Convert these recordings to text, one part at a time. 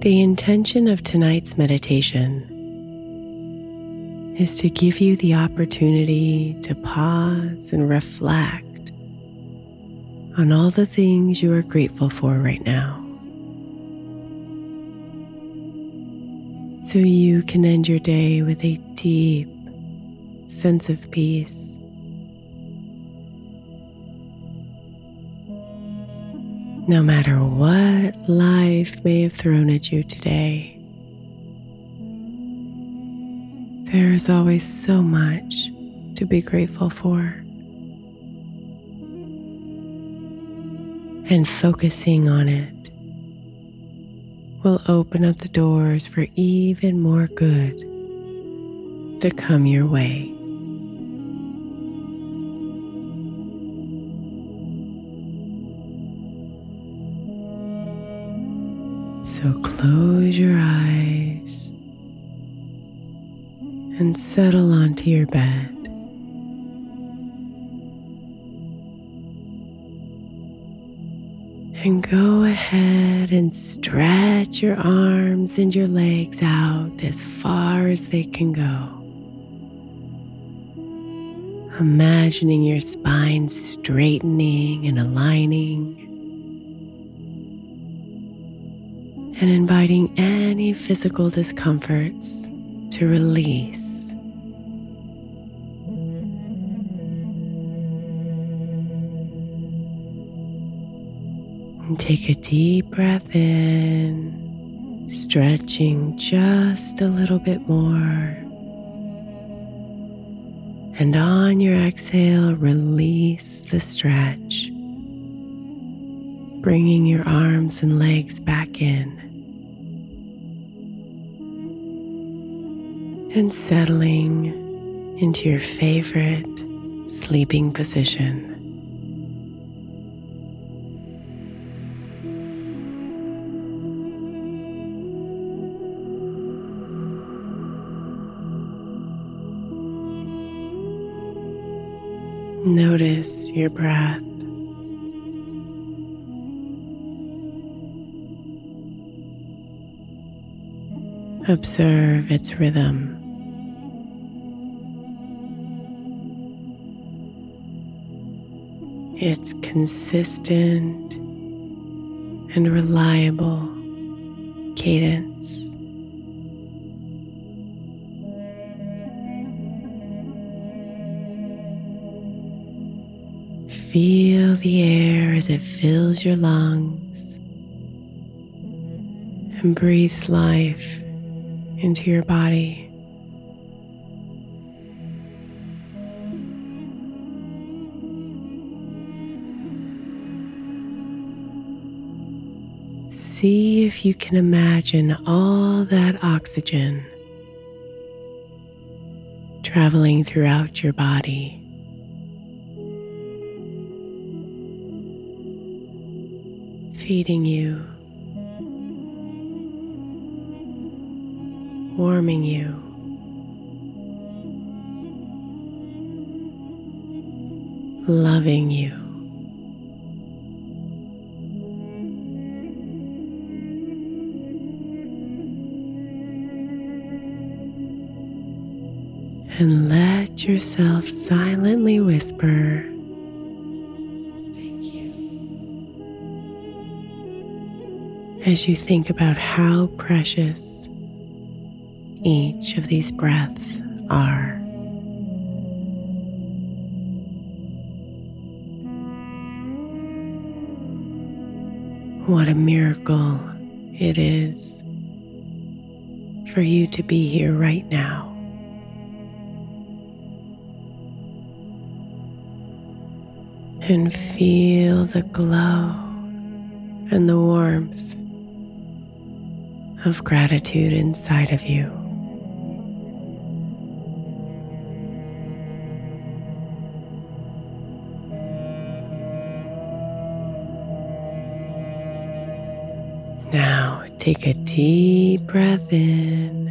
The intention of tonight's meditation is to give you the opportunity to pause and reflect on all the things you are grateful for right now. So you can end your day with a deep sense of peace. No matter what life may have thrown at you today, there is always so much to be grateful for. And focusing on it will open up the doors for even more good to come your way. So close your eyes and settle onto your bed. And go ahead and stretch your arms and your legs out as far as they can go. Imagining your spine straightening and aligning. And inviting any physical discomforts to release. And take a deep breath in, stretching just a little bit more. And on your exhale, release the stretch, bringing your arms and legs back in. And settling into your favorite sleeping position. Notice your breath. Observe its rhythm. Its consistent and reliable cadence. Feel the air as it fills your lungs and breathes life into your body. See if you can imagine all that oxygen traveling throughout your body. feeding you, warming you. Loving you. And let yourself silently whisper. Thank you. As you think about how precious each of these breaths are. What a miracle it is for you to be here right now. And feel the glow and the warmth of gratitude inside of you. Now take a deep breath in.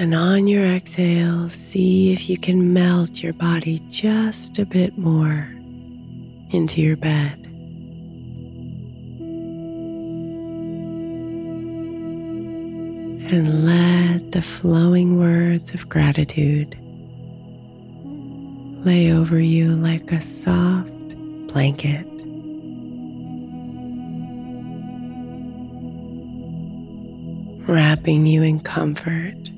And on your exhale, see if you can melt your body just a bit more into your bed. and let the flowing words of gratitude lay over you like a soft blanket. Wrapping you in comfort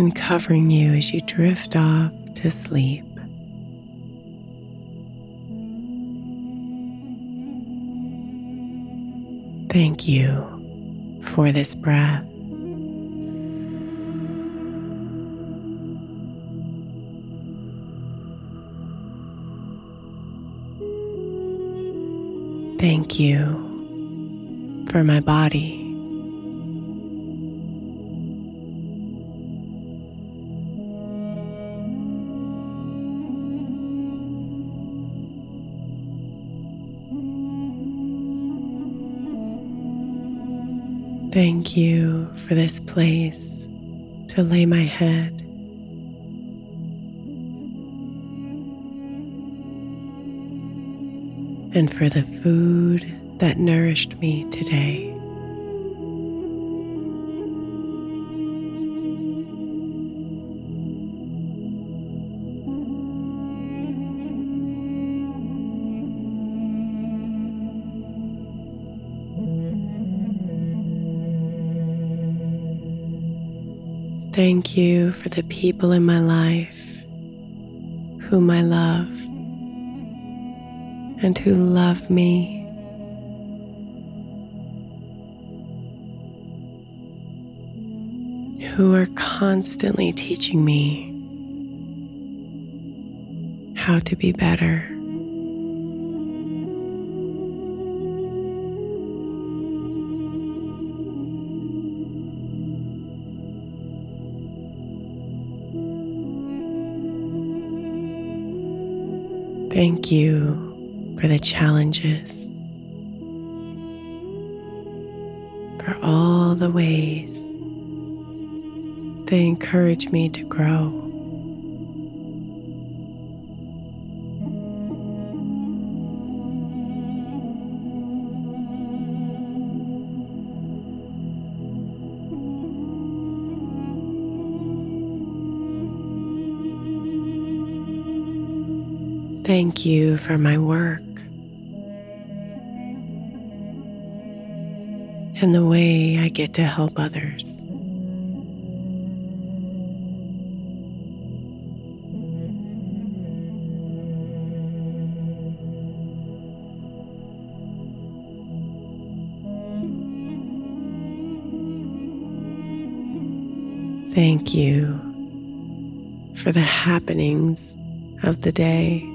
and covering you as you drift off to sleep. Thank you for this breath. Thank you for my body. Thank you for this place to lay my head. And for the food that nourished me today. Thank you for the people in my life whom I love and who love me. Who are constantly teaching me how to be better. Thank you for the challenges, for all the ways they encourage me to grow. Thank you for my work and the way I get to help others. Thank you for the happenings of the day.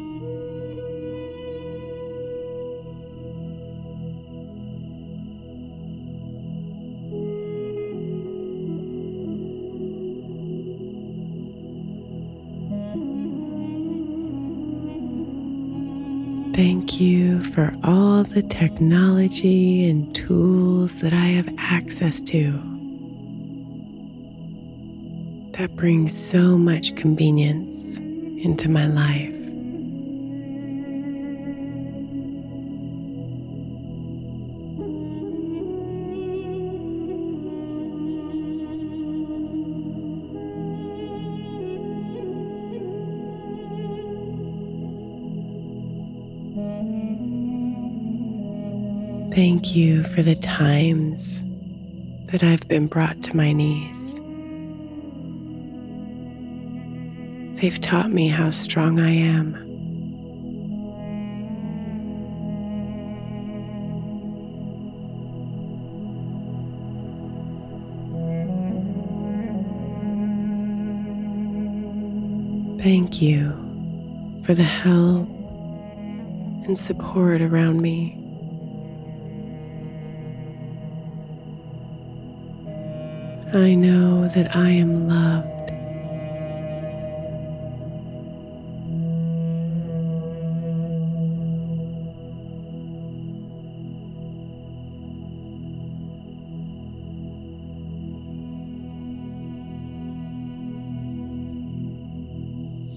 For all the technology and tools that I have access to that brings so much convenience into my life. Thank you for the times that I've been brought to my knees. They've taught me how strong I am. Thank you for the help and support around me. I know that I am loved.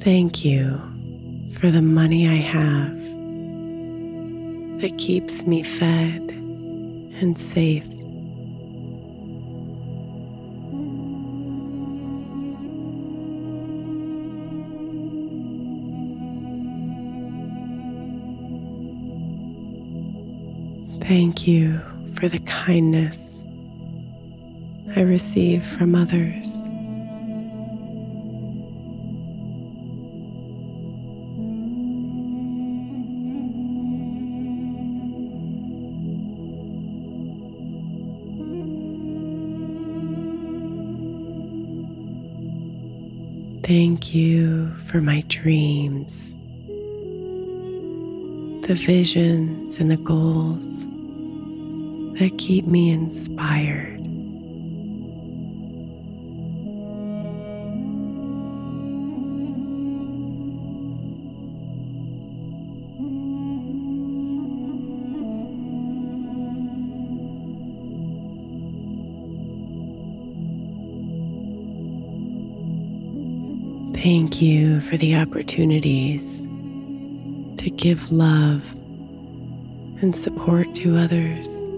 Thank you for the money I have that keeps me fed and safe. Thank you for the kindness I receive from others. Thank you for my dreams, the visions and the goals that keep me inspired. Thank you for the opportunities to give love and support to others.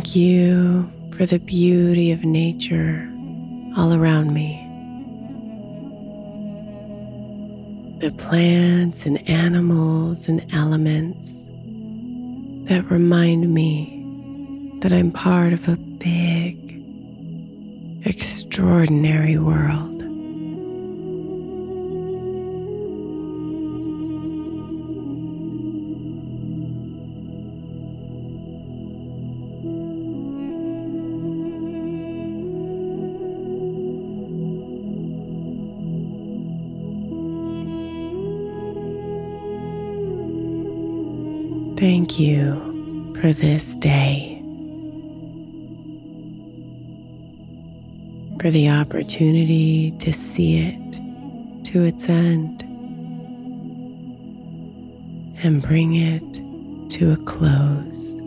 Thank you for the beauty of nature all around me. The plants and animals and elements that remind me that I'm part of a big, extraordinary world. Thank you for this day, for the opportunity to see it to its end and bring it to a close.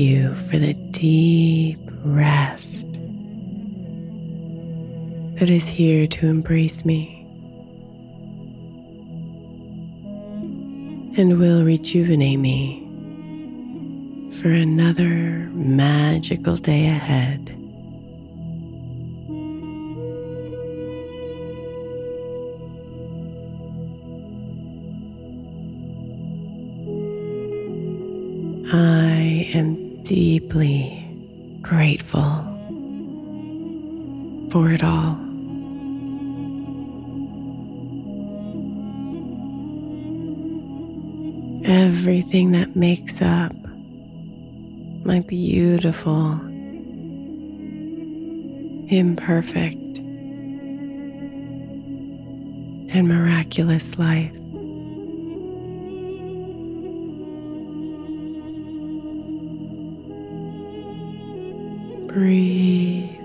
You for the deep rest that is here to embrace me and will rejuvenate me for another magical day ahead. I am deeply grateful for it all. Everything that makes up my beautiful, imperfect, and miraculous life. Breathe.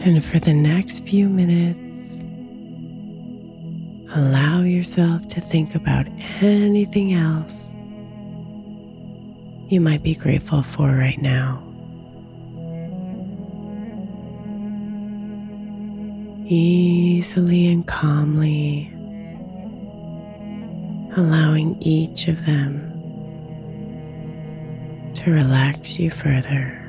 And for the next few minutes, allow yourself to think about anything else you might be grateful for right now. Easily and calmly, allowing each of them to relax you further.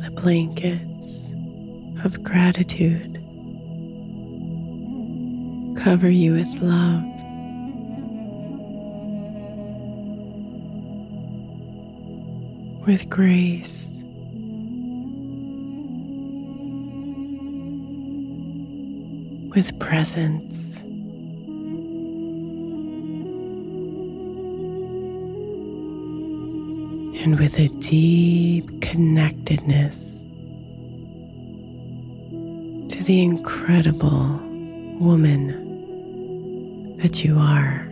The blankets of gratitude cover you with love. With grace. With presence. And with a deep connectedness to the incredible woman that you are.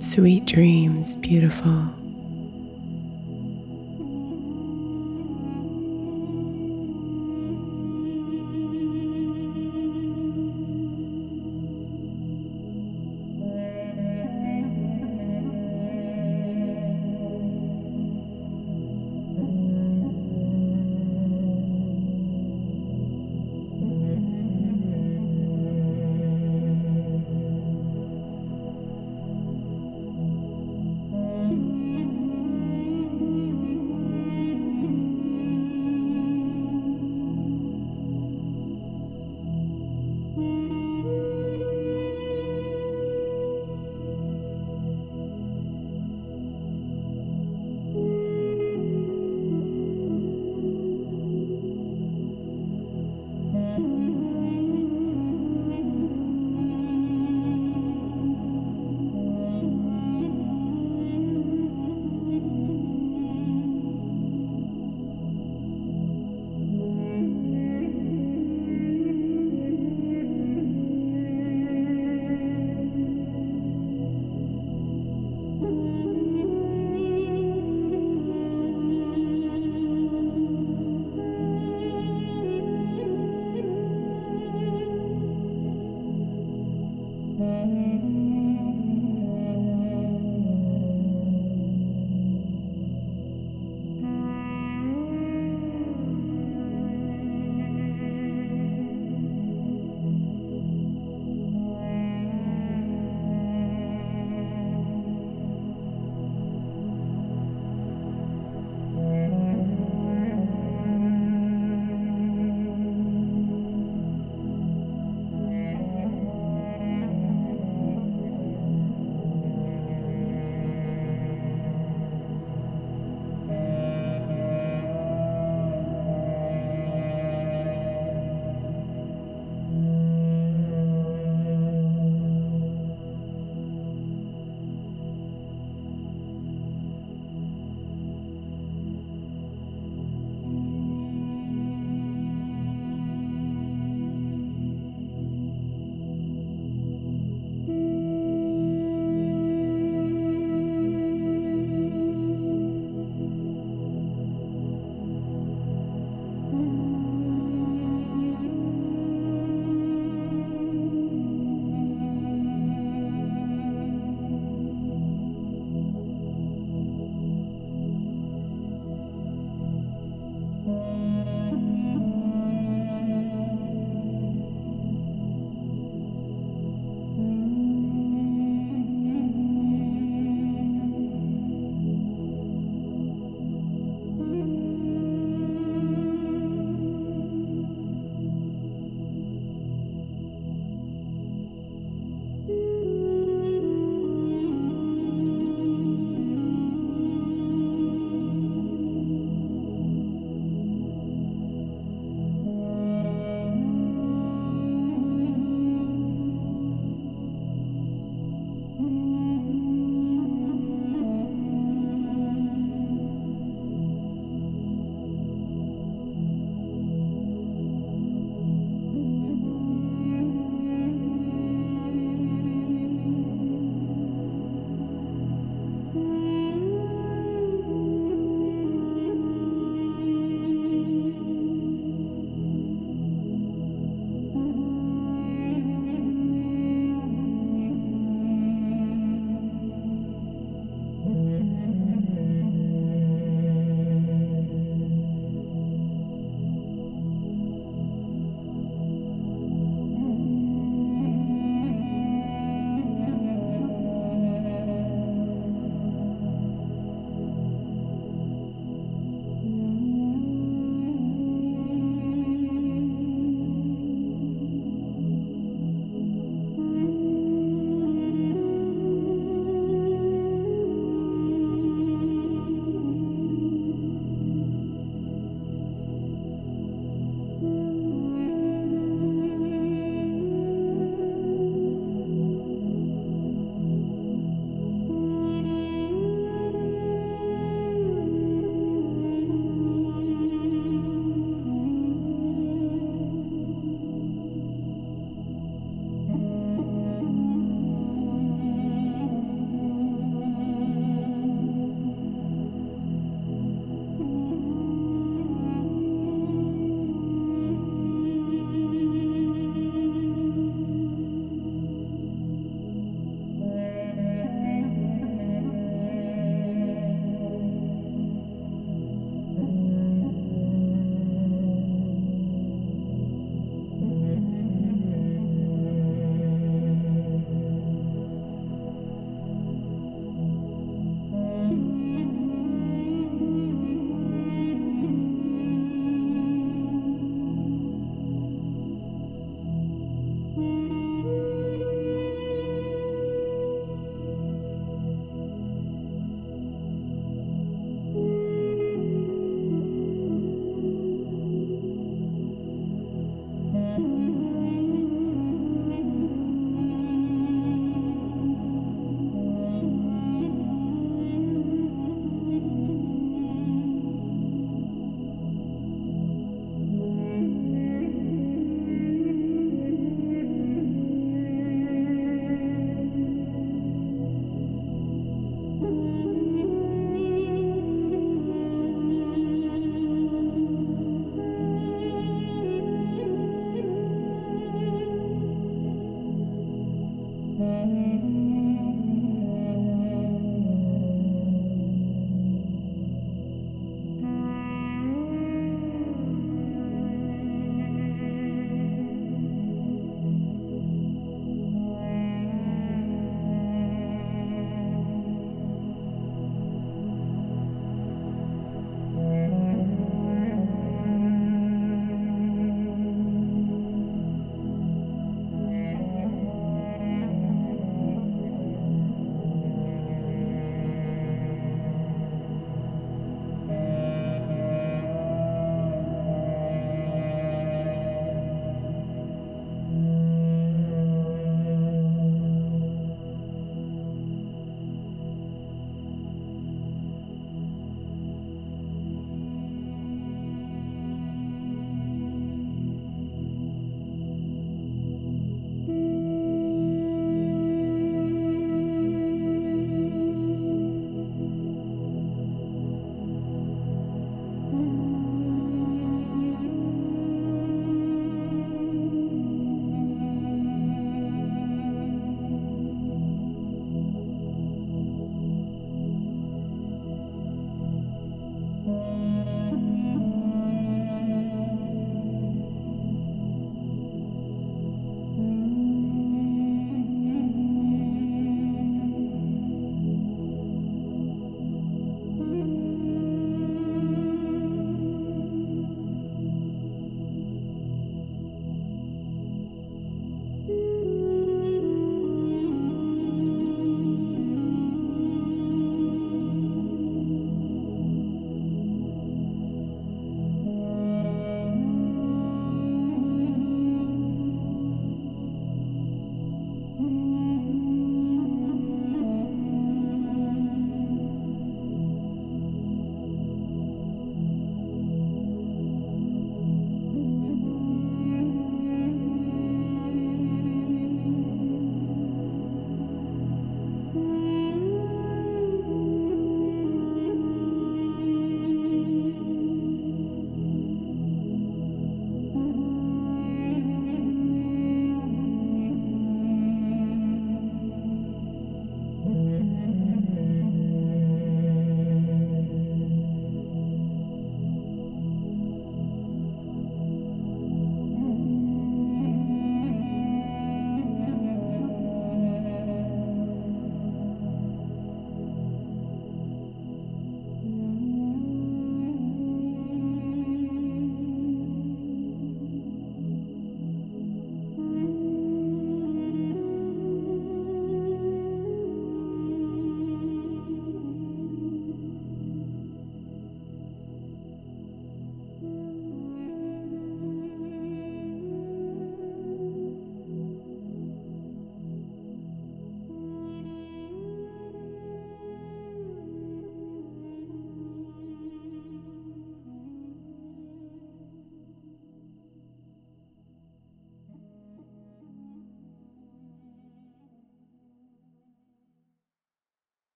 Sweet dreams, beautiful.